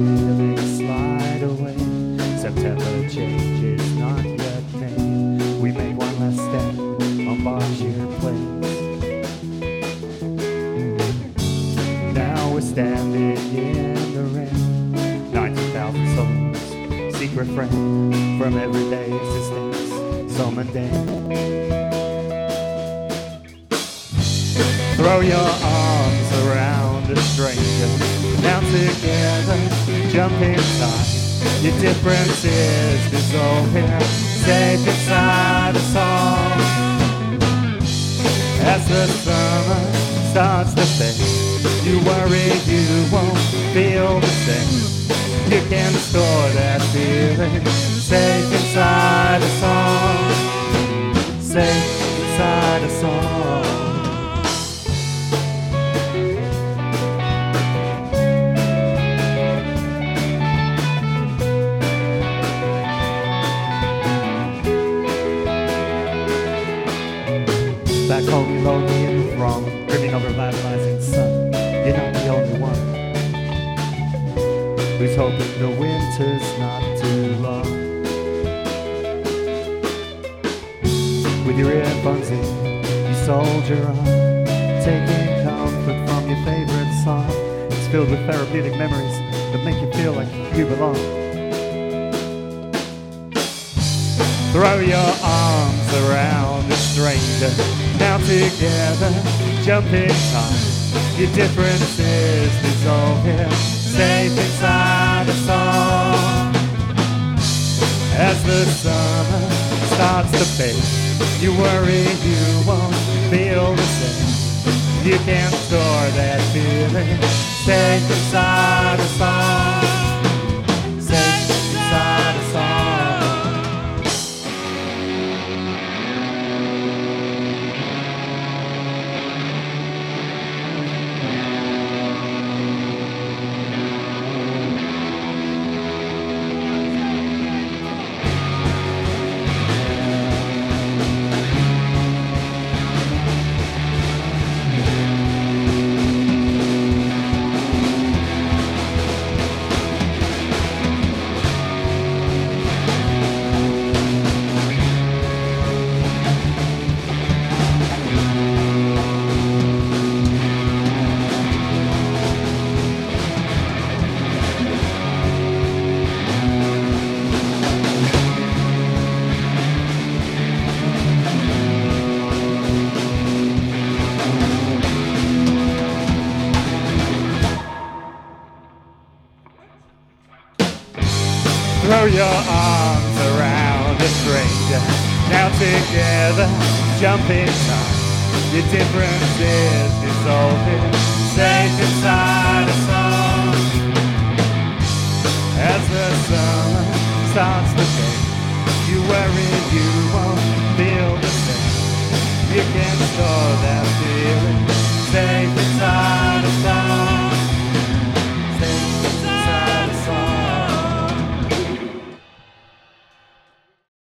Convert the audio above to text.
Feelings slide away. September changes not yet made. We make one last step on Berkshire Place. Now we're standing in the rain. 19,000 souls, secret friend from everyday existence, so mundane. Throw your arms around a stranger. Now together, jump inside. Your differences here, safe inside a song. As the summer starts to fade, you worry you won't feel the same. You can store that feeling safe inside a song. Safe inside a song. Wrong, of a revitalizing sun. You're not the only one who's hoping the winter's not too long. With your earphones in, you soldier on, taking comfort from your favorite song. It's filled with therapeutic memories that make you feel like you belong. Throw your arms around stranger. Now together, jump in time. Your differences dissolve here, safe inside a song. As the summer starts to fade, you worry you won't feel the same. You can't store that feeling, safe inside a song. Throw your arms around a stranger. Now together, jump inside. Your difference is dissolving. Safe inside a song. As the summer starts to fade, you worry you won't feel the same. You can store that.